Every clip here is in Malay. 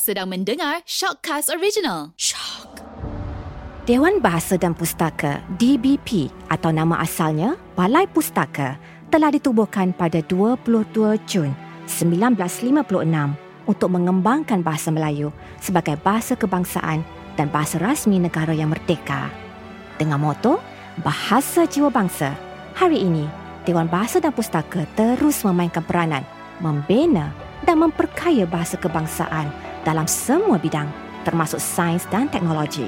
Sedang mendengar Shockcast Original. Shock. Dewan Bahasa dan Pustaka DBP atau nama asalnya Balai Pustaka telah ditubuhkan pada 22 Jun 1956 untuk mengembangkan bahasa Melayu sebagai bahasa kebangsaan dan bahasa rasmi negara yang merdeka. Dengan moto Bahasa Jiwa Bangsa, hari ini Dewan Bahasa dan Pustaka terus memainkan peranan membina dan memperkaya bahasa kebangsaan dalam semua bidang termasuk sains dan teknologi.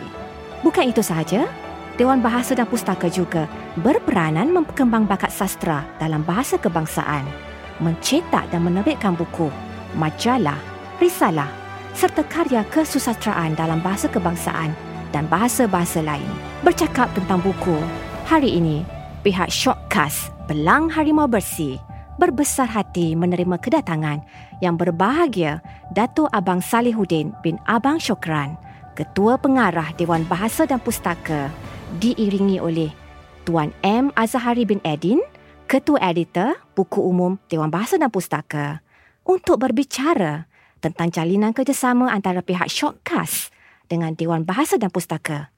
Bukan itu sahaja, Dewan Bahasa dan Pustaka juga berperanan memperkembang bakat sastra dalam bahasa kebangsaan, mencetak dan menerbitkan buku, majalah, risalah serta karya kesusastraan dalam bahasa kebangsaan dan bahasa-bahasa lain. Bercakap tentang buku, hari ini pihak Shockcast Belang Harimau Bersih berbesar hati menerima kedatangan yang berbahagia Dato' Abang Salihuddin bin Abang Syokran, Ketua Pengarah Dewan Bahasa dan Pustaka, diiringi oleh Tuan M. Azhari bin Edin, Ketua Editor Buku Umum Dewan Bahasa dan Pustaka, untuk berbicara tentang jalinan kerjasama antara pihak Shockcast dengan Dewan Bahasa dan Pustaka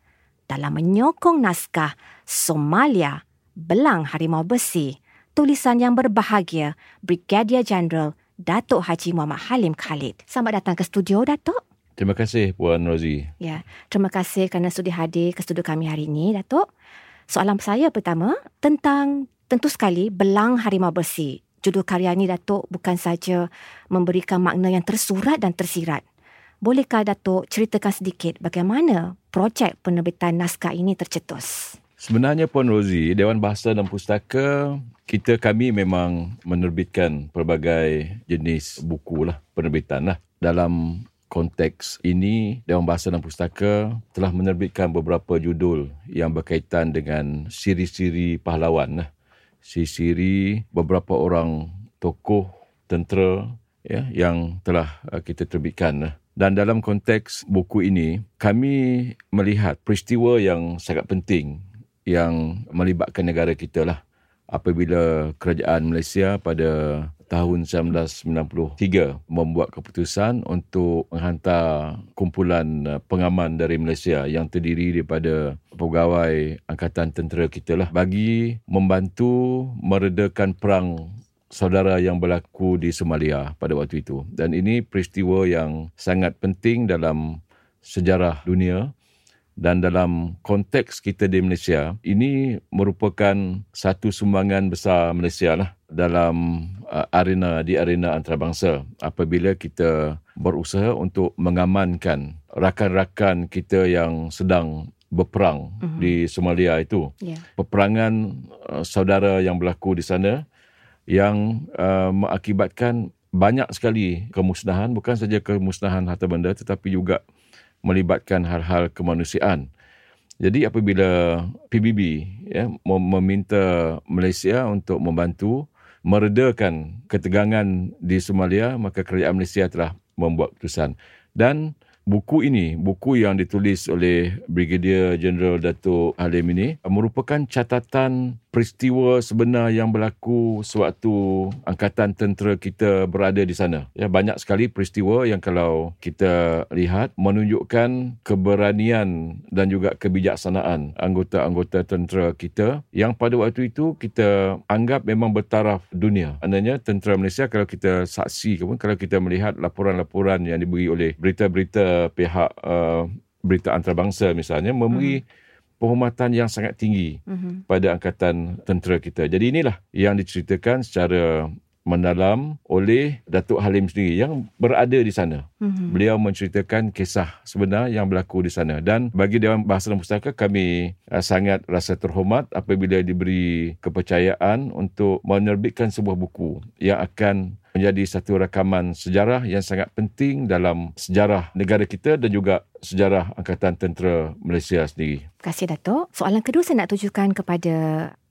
dalam menyokong naskah Somalia Belang Harimau Besi tulisan yang berbahagia Brigadier General Datuk Haji Muhammad Halim Khalid. Selamat datang ke studio, Datuk. Terima kasih Puan Rozi. Ya, terima kasih kerana sudi hadir ke studio kami hari ini, Datuk. Soalan saya pertama tentang tentu sekali Belang Harimau Bersih. Judul karya ini, Datuk, bukan saja memberikan makna yang tersurat dan tersirat. Bolehkah Datuk ceritakan sedikit bagaimana projek penerbitan naskah ini tercetus? Sebenarnya Puan Rozi, Dewan Bahasa dan Pustaka, kita kami memang menerbitkan pelbagai jenis buku lah, penerbitan lah. Dalam konteks ini, Dewan Bahasa dan Pustaka telah menerbitkan beberapa judul yang berkaitan dengan siri-siri pahlawan lah. Siri-siri beberapa orang tokoh tentera ya, yang telah uh, kita terbitkan lah. Dan dalam konteks buku ini, kami melihat peristiwa yang sangat penting yang melibatkan negara kita lah. Apabila kerajaan Malaysia pada tahun 1993 membuat keputusan untuk menghantar kumpulan uh, pengaman dari Malaysia yang terdiri daripada pegawai angkatan tentera kita lah bagi membantu meredakan perang saudara yang berlaku di Somalia pada waktu itu. Dan ini peristiwa yang sangat penting dalam sejarah dunia dan dalam konteks kita di Malaysia ini merupakan satu sumbangan besar Malaysia lah dalam uh, arena di arena antarabangsa apabila kita berusaha untuk mengamankan rakan-rakan kita yang sedang berperang uh-huh. di Somalia itu yeah. peperangan uh, saudara yang berlaku di sana yang uh, mengakibatkan banyak sekali kemusnahan bukan saja kemusnahan harta benda tetapi juga melibatkan hal-hal kemanusiaan. Jadi apabila PBB ya meminta Malaysia untuk membantu meredakan ketegangan di Somalia, maka kerajaan Malaysia telah membuat keputusan. Dan buku ini, buku yang ditulis oleh Brigadier General Datuk Halim ini merupakan catatan peristiwa sebenar yang berlaku sewaktu angkatan tentera kita berada di sana. Ya banyak sekali peristiwa yang kalau kita lihat menunjukkan keberanian dan juga kebijaksanaan anggota-anggota tentera kita yang pada waktu itu kita anggap memang bertaraf dunia. Andainya tentera Malaysia kalau kita saksi pun kalau kita melihat laporan-laporan yang diberi oleh berita-berita pihak uh, berita antarabangsa misalnya memberi hmm penghormatan yang sangat tinggi mm-hmm. pada angkatan tentera kita. Jadi inilah yang diceritakan secara mendalam oleh Datuk Halim sendiri yang berada di sana. Mm-hmm. Beliau menceritakan kisah sebenar yang berlaku di sana dan bagi Dewan Bahasa dan Pustaka kami uh, sangat rasa terhormat apabila diberi kepercayaan untuk menerbitkan sebuah buku yang akan menjadi satu rakaman sejarah yang sangat penting dalam sejarah negara kita dan juga sejarah Angkatan Tentera Malaysia sendiri. Terima kasih Datuk. Soalan kedua saya nak tujukan kepada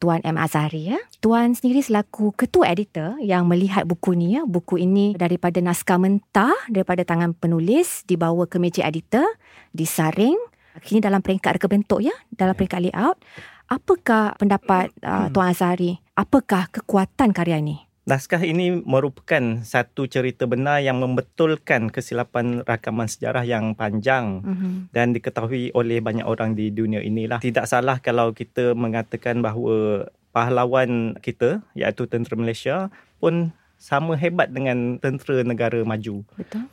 Tuan M. Azhari. Ya. Tuan sendiri selaku ketua editor yang melihat buku ni, ya. buku ini daripada naskah mentah daripada tangan penulis dibawa ke meja editor, disaring, kini dalam peringkat reka bentuk ya, dalam peringkat layout. Apakah pendapat uh, Tuan Azhari? Apakah kekuatan karya ini? Naskah ini merupakan satu cerita benar yang membetulkan kesilapan rakaman sejarah yang panjang Mhm. dan diketahui oleh banyak orang di dunia inilah. Tidak salah kalau kita mengatakan bahawa pahlawan kita iaitu tentera Malaysia pun sama hebat dengan tentera negara maju. Betul.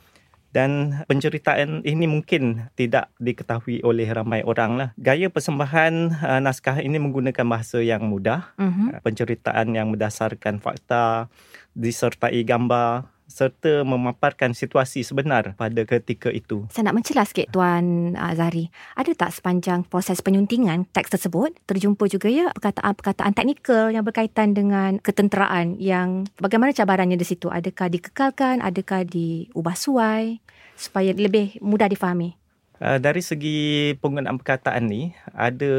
Dan penceritaan ini mungkin tidak diketahui oleh ramai orang lah. Gaya persembahan uh, naskah ini menggunakan bahasa yang mudah, Mhm. uh, penceritaan yang berdasarkan fakta, disertai gambar serta memaparkan situasi sebenar pada ketika itu. Saya nak mencela sikit Tuan uh, Zahri. Ada tak sepanjang proses penyuntingan teks tersebut terjumpa juga ya perkataan-perkataan teknikal yang berkaitan dengan ketenteraan yang bagaimana cabarannya di situ? Adakah dikekalkan? Adakah diubah suai supaya lebih mudah difahami? Uh, dari segi penggunaan perkataan ni ada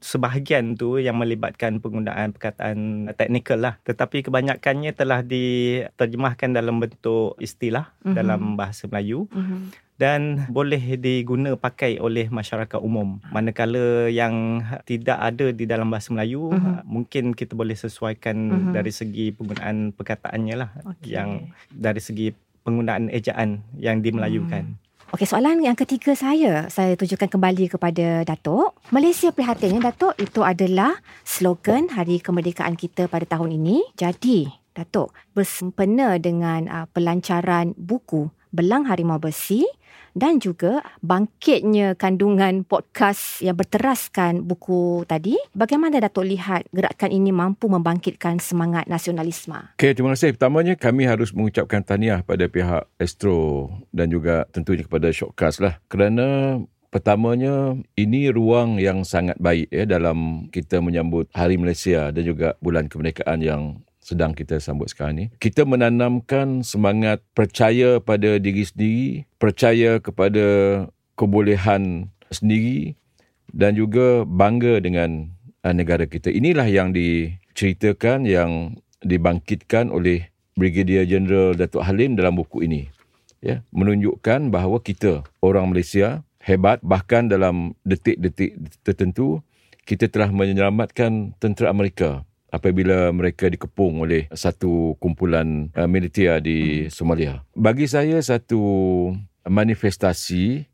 sebahagian tu yang melibatkan penggunaan perkataan teknikal lah tetapi kebanyakannya telah diterjemahkan dalam bentuk istilah Mhm. dalam bahasa Melayu Mhm. dan boleh diguna pakai oleh masyarakat umum. Manakala yang tidak ada di dalam bahasa Melayu, Mhm. mungkin kita boleh sesuaikan Mhm. dari segi penggunaan perkataannya lah Okey. yang dari segi penggunaan ejaan yang dimelayukan. Okey, soalan yang ketiga saya, saya tujukan kembali kepada Datuk. Malaysia prihatin ya Datuk, itu adalah slogan Hari Kemerdekaan kita pada tahun ini. Jadi, Datuk, bersempena dengan uh, pelancaran buku Belang Harimau Besi dan juga bangkitnya kandungan podcast yang berteraskan buku tadi, bagaimana Datuk lihat gerakan ini mampu membangkitkan semangat nasionalisme? Okey, terima kasih. Pertamanya kami harus mengucapkan tahniah pada pihak Astro dan juga tentunya kepada Shortcast lah. Kerana pertamanya ini ruang yang sangat baik ya dalam kita menyambut Hari Malaysia dan juga bulan kemerdekaan yang sedang kita sambut sekarang ni. Kita menanamkan semangat percaya pada diri sendiri, percaya kepada kebolehan sendiri dan juga bangga dengan uh, negara kita. Inilah yang diceritakan yang dibangkitkan oleh Brigadier General Datuk Halim dalam buku ini. Ya, menunjukkan bahawa kita orang Malaysia hebat bahkan dalam detik-detik tertentu kita telah menyelamatkan tentera Amerika apabila mereka dikepung oleh satu kumpulan uh, militer di Somalia. Bagi saya satu manifestasi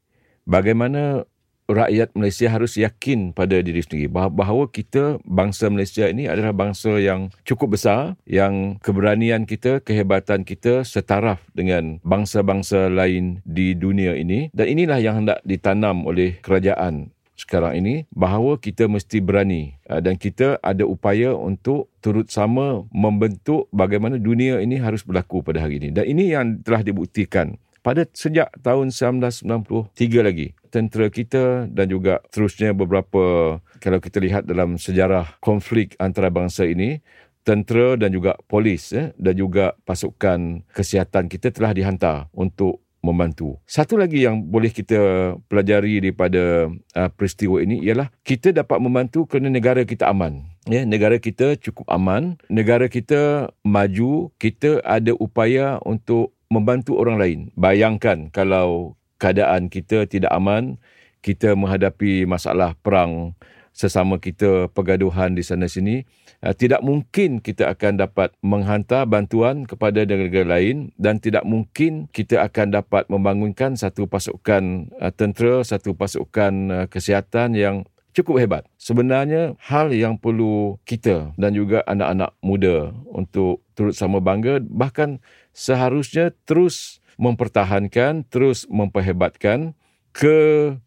bagaimana rakyat Malaysia harus yakin pada diri sendiri bah- bahawa kita bangsa Malaysia ini adalah bangsa yang cukup besar yang keberanian kita, kehebatan kita setaraf dengan bangsa-bangsa lain di dunia ini dan inilah yang hendak ditanam oleh kerajaan sekarang ini bahawa kita mesti berani uh, dan kita ada upaya untuk turut sama membentuk bagaimana dunia ini harus berlaku pada hari ini. Dan ini yang telah dibuktikan pada sejak tahun 1993 lagi. Tentera kita dan juga terusnya beberapa kalau kita lihat dalam sejarah konflik antarabangsa ini tentera dan juga polis eh, dan juga pasukan kesihatan kita telah dihantar untuk membantu. Satu lagi yang boleh kita pelajari daripada uh, peristiwa ini ialah kita dapat membantu kerana negara kita aman. Ya, negara kita cukup aman, negara kita maju, kita ada upaya untuk membantu orang lain. Bayangkan kalau keadaan kita tidak aman, kita menghadapi masalah perang sesama kita pergaduhan di sana sini uh, tidak mungkin kita akan dapat menghantar bantuan kepada negara lain dan tidak mungkin kita akan dapat membangunkan satu pasukan uh, tentera satu pasukan uh, kesihatan yang cukup hebat. Sebenarnya hal yang perlu kita dan juga anak-anak muda untuk turut sama bangga bahkan seharusnya terus mempertahankan, terus memperhebatkan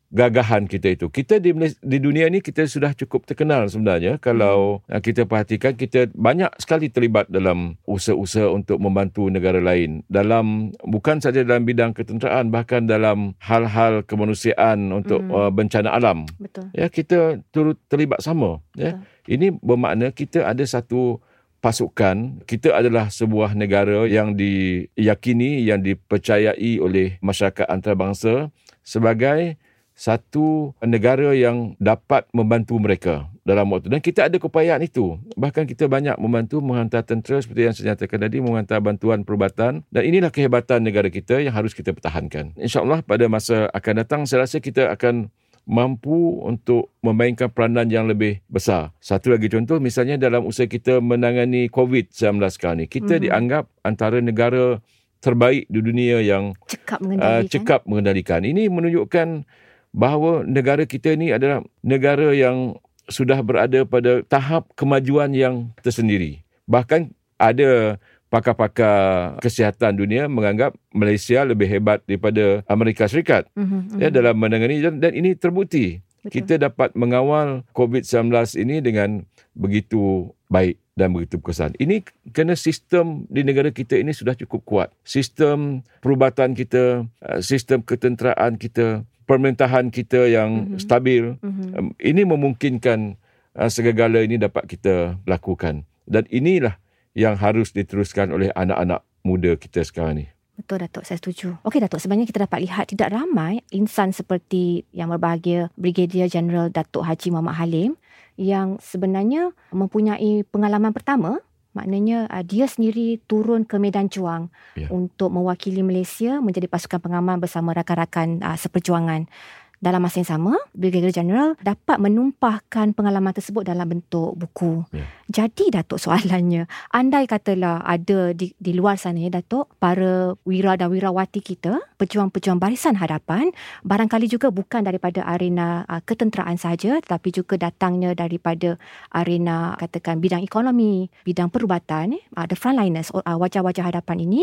kegagahan kita itu. Kita di, di dunia ini kita sudah cukup terkenal sebenarnya kalau hmm. kita perhatikan kita banyak sekali terlibat dalam usaha-usaha untuk membantu negara lain dalam bukan saja dalam bidang ketenteraan bahkan dalam hal-hal kemanusiaan untuk hmm. uh, bencana alam. Betul. Ya kita turut terlibat sama ya. Betul. Ini bermakna kita ada satu pasukan kita adalah sebuah negara yang diyakini yang dipercayai oleh masyarakat antarabangsa sebagai satu negara yang dapat membantu mereka dalam waktu dan kita ada keupayaan itu bahkan kita banyak membantu menghantar tentera seperti yang saya nyatakan tadi menghantar bantuan perubatan dan inilah kehebatan negara kita yang harus kita pertahankan insyaallah pada masa akan datang saya rasa kita akan mampu untuk memainkan peranan yang lebih besar. Satu lagi contoh misalnya dalam usaha kita menangani COVID-19 sekarang ni, kita Mhm. dianggap antara negara terbaik di dunia yang Cekap uh, mengendalikan. cekap mengendalikan. Ini menunjukkan bahawa negara kita ni adalah negara yang sudah berada pada tahap kemajuan yang tersendiri. Bahkan ada pakar-pakar kesihatan dunia menganggap Malaysia lebih hebat daripada Amerika Syarikat Mhm, ya mhm. dalam menangani dan, dan ini terbukti. Betul. Kita dapat mengawal COVID-19 ini dengan begitu baik dan begitu berkesan. Ini kerana sistem di negara kita ini sudah cukup kuat. Sistem perubatan kita, uh, sistem ketenteraan kita, pemerintahan kita yang Mhm. stabil. Mhm. Um, Ini memungkinkan uh, segala ini dapat kita lakukan. Dan inilah yang harus diteruskan oleh anak-anak muda kita sekarang ni. Betul Datuk, saya setuju. Okey Datuk, sebenarnya kita dapat lihat tidak ramai insan seperti yang berbahagia Brigadier General Datuk Haji Muhammad Halim yang sebenarnya mempunyai pengalaman pertama maknanya uh, dia sendiri turun ke medan juang Ya. untuk mewakili Malaysia menjadi pasukan pengaman bersama rakan-rakan uh, seperjuangan. Dalam masa yang sama, Brigadier General dapat menumpahkan pengalaman tersebut dalam bentuk buku. Ya. Jadi Datuk soalannya, andai katalah ada di, di luar sana ya Datuk, para wira dan wirawati kita, pejuang-pejuang barisan hadapan, barangkali juga bukan daripada arena uh, ketenteraan sahaja, tetapi juga datangnya daripada arena katakan bidang ekonomi, bidang perubatan, uh, the frontliners, uh, wajah-wajah hadapan ini,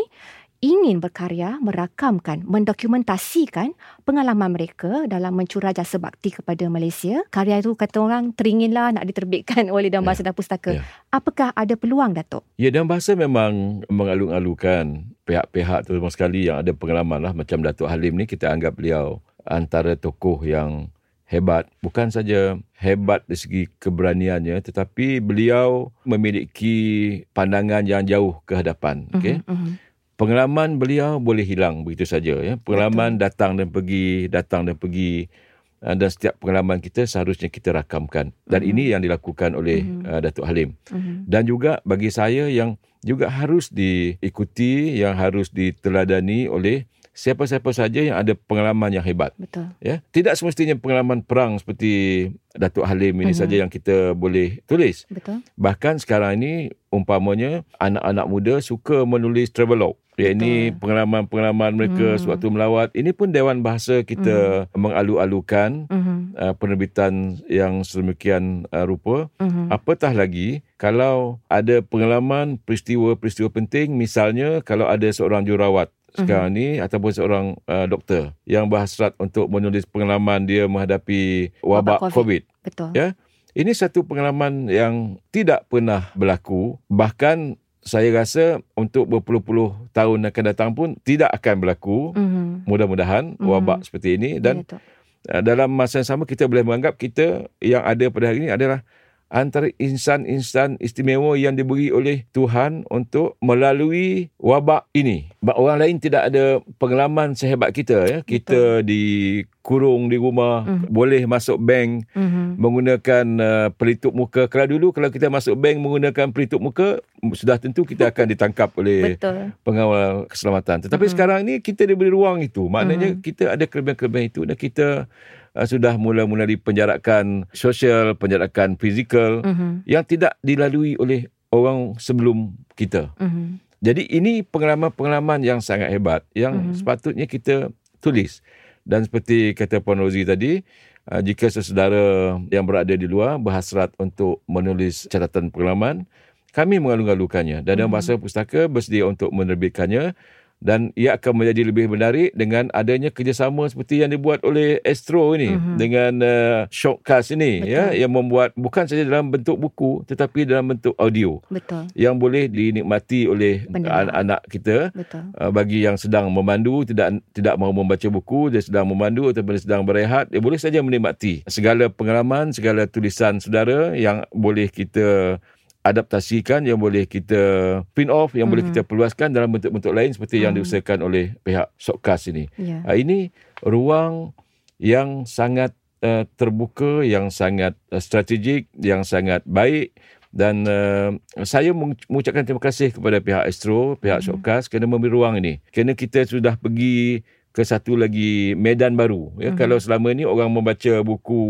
ingin berkarya, merakamkan, mendokumentasikan pengalaman mereka dalam mencurah jasa bakti kepada Malaysia. Karya itu kata orang teringinlah nak diterbitkan oleh Dalam Bahasa dan Pustaka. Ya. Apakah ada peluang Datuk? Ya, dan bahasa memang mengalung-alungkan pihak-pihak terutama sekali yang ada pengalaman lah. Macam Datuk Halim ni kita anggap beliau antara tokoh yang hebat. Bukan saja hebat dari segi keberaniannya tetapi beliau memiliki pandangan yang jauh ke hadapan. Okay? Mhm, mhm. Pengalaman beliau boleh hilang begitu saja. Ya? Pengalaman datang dan pergi, datang dan pergi. Uh, Dan setiap pengalaman kita seharusnya kita rakamkan. Dan Mhm. ini yang dilakukan oleh Mhm. uh, Datuk Halim Mhm. dan juga bagi saya yang juga harus diikuti yang harus diteladani oleh siapa-siapa saja yang ada pengalaman yang hebat Betul. ya tidak semestinya pengalaman perang seperti Datuk Halim ini Mhm. saja yang kita boleh tulis Betul. bahkan sekarang ini umpamanya anak-anak muda suka menulis travelog ya ini Betul. pengalaman-pengalaman mereka Hmm. sewaktu melawat ini pun Dewan Bahasa kita mengalu-alukan Mhm. uh, penerbitan yang sedemikian uh, rupa Mhm. Apatah lagi kalau ada pengalaman peristiwa-peristiwa penting misalnya kalau ada seorang jurawat sekarang ni ataupun seorang uh, doktor yang berhasrat untuk menulis pengalaman dia menghadapi wabak Wabak COVID. Betul. Ya. Ini satu pengalaman yang tidak pernah berlaku bahkan saya rasa untuk berpuluh-puluh tahun akan datang pun tidak akan berlaku Mhm. mudah-mudahan Mhm. wabak seperti ini dan Ya, dalam masa yang sama kita boleh menganggap kita yang ada pada hari ini adalah antara insan-insan istimewa yang diberi oleh Tuhan untuk melalui wabak ini. Ba- Orang lain tidak ada pengalaman sehebat kita ya. Kita dikurung di rumah, Mhm. boleh masuk bank Mhm. menggunakan uh, pelitup muka. Kalau dulu kalau kita masuk bank menggunakan pelitup muka, sudah tentu kita akan ditangkap oleh Betul. pengawal keselamatan. Tetapi Mhm. sekarang ni kita diberi ruang itu. Maknanya Mhm. kita ada kelebihan-kelebihan itu dan kita uh, sudah mula-mula di penjarakan sosial, penjarakan fizikal Mhm. yang tidak dilalui oleh orang sebelum kita. Mhm. Jadi ini pengalaman-pengalaman yang sangat hebat yang Mhm. sepatutnya kita tulis. Dan seperti kata Puan Rozi tadi, uh, jika sesedara yang berada di luar berhasrat untuk menulis catatan pengalaman, kami mengalung-alungkannya. Dan dalam Mhm. bahasa pustaka bersedia untuk menerbitkannya dan ia akan menjadi lebih menarik dengan adanya kerjasama seperti yang dibuat oleh Astro ini Mhm. dengan uh, Shortcast ini Betul. ya yang membuat bukan saja dalam bentuk buku tetapi dalam bentuk audio Betul. yang boleh dinikmati oleh Pendengar. anak-anak kita Betul. uh, bagi yang sedang memandu tidak tidak mahu membaca buku dia sedang memandu ataupun dia sedang berehat dia boleh saja menikmati segala pengalaman segala tulisan saudara yang boleh kita adaptasikan yang boleh kita print off yang boleh Mhm. kita perluaskan dalam bentuk-bentuk lain seperti yang Mhm. diusahakan oleh pihak Shortcast ini Ya. uh, ini ruang yang sangat uh, terbuka yang sangat uh, strategik yang sangat baik dan uh, saya mengucapkan terima kasih kepada pihak Astro, pihak Mhm. Shortcast kerana memberi ruang ini. Kerana kita sudah pergi ke satu lagi medan baru ya Mhm. kalau selama ni orang membaca buku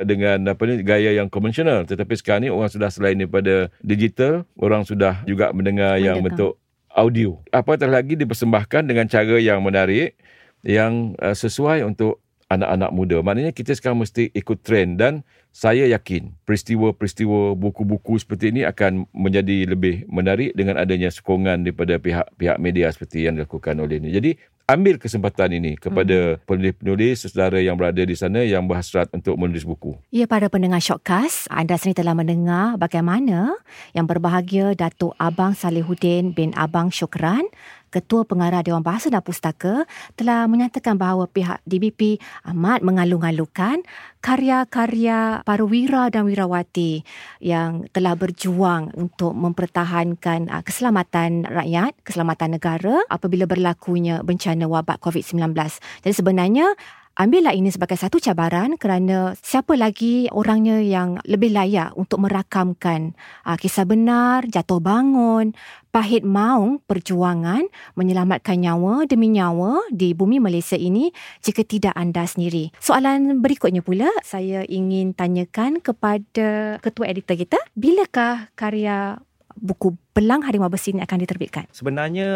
dengan apa ni gaya yang konvensional tetapi sekarang ni orang sudah selain daripada digital orang sudah juga mendengar yang Mendengar. bentuk audio apatah lagi dipersembahkan dengan cara yang menarik yang uh, sesuai untuk anak-anak muda maknanya kita sekarang mesti ikut trend dan saya yakin peristiwa-peristiwa buku-buku seperti ini akan menjadi lebih menarik dengan adanya sokongan daripada pihak-pihak media seperti yang dilakukan oleh ini. Jadi ambil kesempatan ini kepada penulis-penulis saudara yang berada di sana yang berhasrat untuk menulis buku. Ya, para pendengar Shortcast, anda sendiri telah mendengar bagaimana yang berbahagia Datuk Abang Salihuddin bin Abang Syukran, Ketua Pengarah Dewan Bahasa dan Pustaka, telah menyatakan bahawa pihak DBP amat mengalu-alukan karya-karya para wira dan wirawati yang telah berjuang untuk mempertahankan uh, keselamatan rakyat, keselamatan negara apabila berlakunya bencana wabak COVID-19. Jadi sebenarnya Ambillah ini sebagai satu cabaran kerana siapa lagi orangnya yang lebih layak untuk merakamkan uh, kisah benar, jatuh bangun, pahit maung perjuangan menyelamatkan nyawa demi nyawa di bumi Malaysia ini jika tidak anda sendiri. Soalan berikutnya pula saya ingin tanyakan kepada ketua editor kita, bilakah karya buku Belang Harimau Besi ini akan diterbitkan? Sebenarnya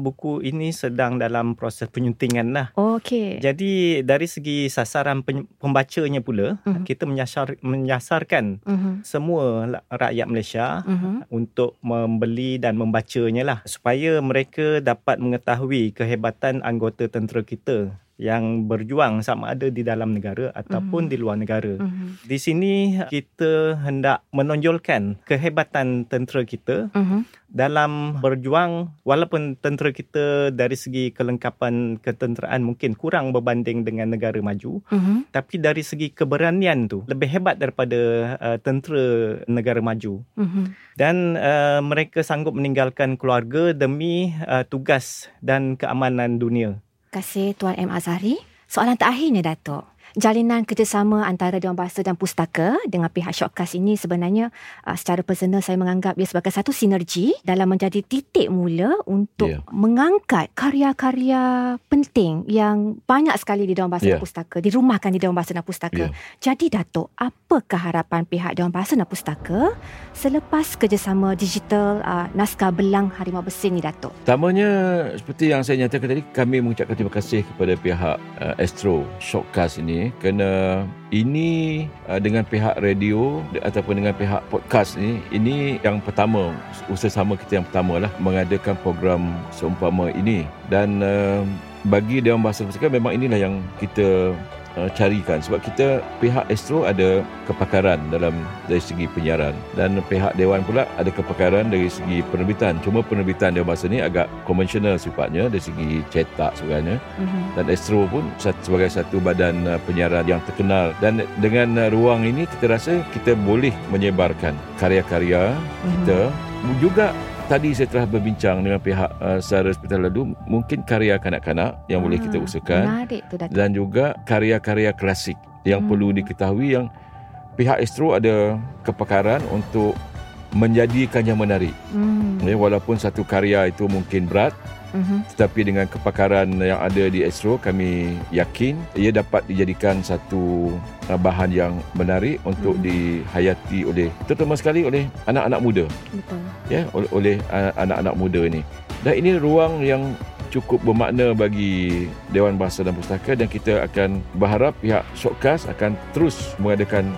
buku ini sedang dalam proses penyuntingan lah. Okey. Jadi dari segi sasaran pembacanya pula, Mhm. kita menyasar menyasarkan Mhm. semua rakyat Malaysia Mhm. untuk membeli dan membacanya lah supaya mereka dapat mengetahui kehebatan anggota tentera kita yang berjuang sama ada di dalam negara ataupun Mhm. di luar negara. Mhm. Di sini kita hendak menonjolkan kehebatan tentera kita Mhm. dalam berjuang walaupun tentera kita dari segi kelengkapan ketenteraan mungkin kurang berbanding dengan negara maju Mhm. tapi dari segi keberanian tu lebih hebat daripada uh, tentera negara maju Mhm. dan uh, mereka sanggup meninggalkan keluarga demi uh, tugas dan keamanan dunia. Kasih Tuan M. Azhari. Soalan terakhirnya Datuk. Jalinan kerjasama antara Dewan Bahasa dan Pustaka dengan pihak Shortcast ini sebenarnya uh, secara personal saya menganggap ia sebagai satu sinergi dalam menjadi titik mula untuk Ya. mengangkat karya-karya penting yang banyak sekali di Dewan Bahasa Ya. dan Pustaka, dirumahkan di Dewan Bahasa dan Pustaka. Ya. Jadi Datuk, apakah harapan pihak Dewan Bahasa dan Pustaka selepas kerjasama digital uh, naskah Belang Harimau Besi ni Datuk? Pertamanya seperti yang saya nyatakan tadi kami mengucapkan terima kasih kepada pihak uh, Astro Shortcast ini kerana ini uh, dengan pihak radio ataupun dengan pihak podcast ni ini yang pertama usaha sama kita yang pertama lah mengadakan program seumpama ini. Dan uh, bagi Dewan Bahasa Pusaka memang inilah yang kita uh, carikan. Sebab kita pihak Astro ada kepakaran dalam dari segi penyiaran. Dan pihak Dewan pula ada kepakaran dari segi penerbitan. Cuma penerbitan Dewan Bahasa ni agak konvensional sifatnya dari segi cetak sebenarnya. Mhm. dan Astro pun sebagai satu badan uh, penyiaran yang terkenal. Dan dengan uh, ruang ini kita rasa kita boleh menyebarkan karya-karya Mhm. kita. Juga tadi saya telah berbincang dengan pihak uh, Sara Hospital Ladu mungkin karya kanak-kanak yang boleh kita Ah, usahakan tu dan juga karya-karya klasik yang Hmm. perlu diketahui yang pihak Astro ada kepakaran untuk menjadikannya menarik. Hmm. Ya, walaupun satu karya itu mungkin berat Mhm. tetapi dengan kepakaran yang ada di Astro kami yakin ia dapat dijadikan satu uh, bahan yang menarik untuk Hmm. dihayati oleh terutama sekali oleh anak-anak muda Betul. ya oleh, oleh uh, anak-anak muda ini. Dan ini ruang yang cukup bermakna bagi Dewan Bahasa dan Pustaka dan kita akan berharap pihak Shortcast akan terus mengadakan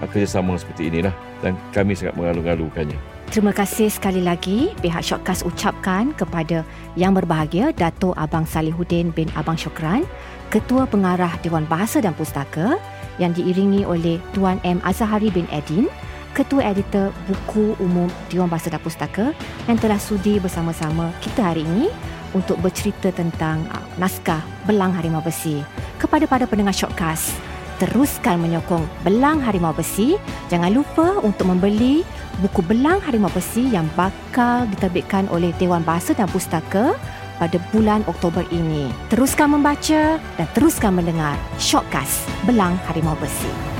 uh, kerjasama seperti inilah dan kami sangat mengalu-alukannya. Terima kasih sekali lagi pihak Shortcast ucapkan kepada yang berbahagia Dato' Abang Salihuddin bin Abang Syukran, Ketua Pengarah Dewan Bahasa dan Pustaka yang diiringi oleh Tuan M. Azhari bin Edin, Ketua Editor Buku Umum Dewan Bahasa dan Pustaka yang telah sudi bersama-sama kita hari ini untuk bercerita tentang uh, naskah Belang Harimau Besi. Kepada para pendengar Shortcast, teruskan menyokong Belang Harimau Besi. Jangan lupa untuk membeli buku Belang Harimau Besi yang bakal diterbitkan oleh Dewan Bahasa dan Pustaka pada bulan Oktober ini. Teruskan membaca dan teruskan mendengar Shortcast Belang Harimau Besi.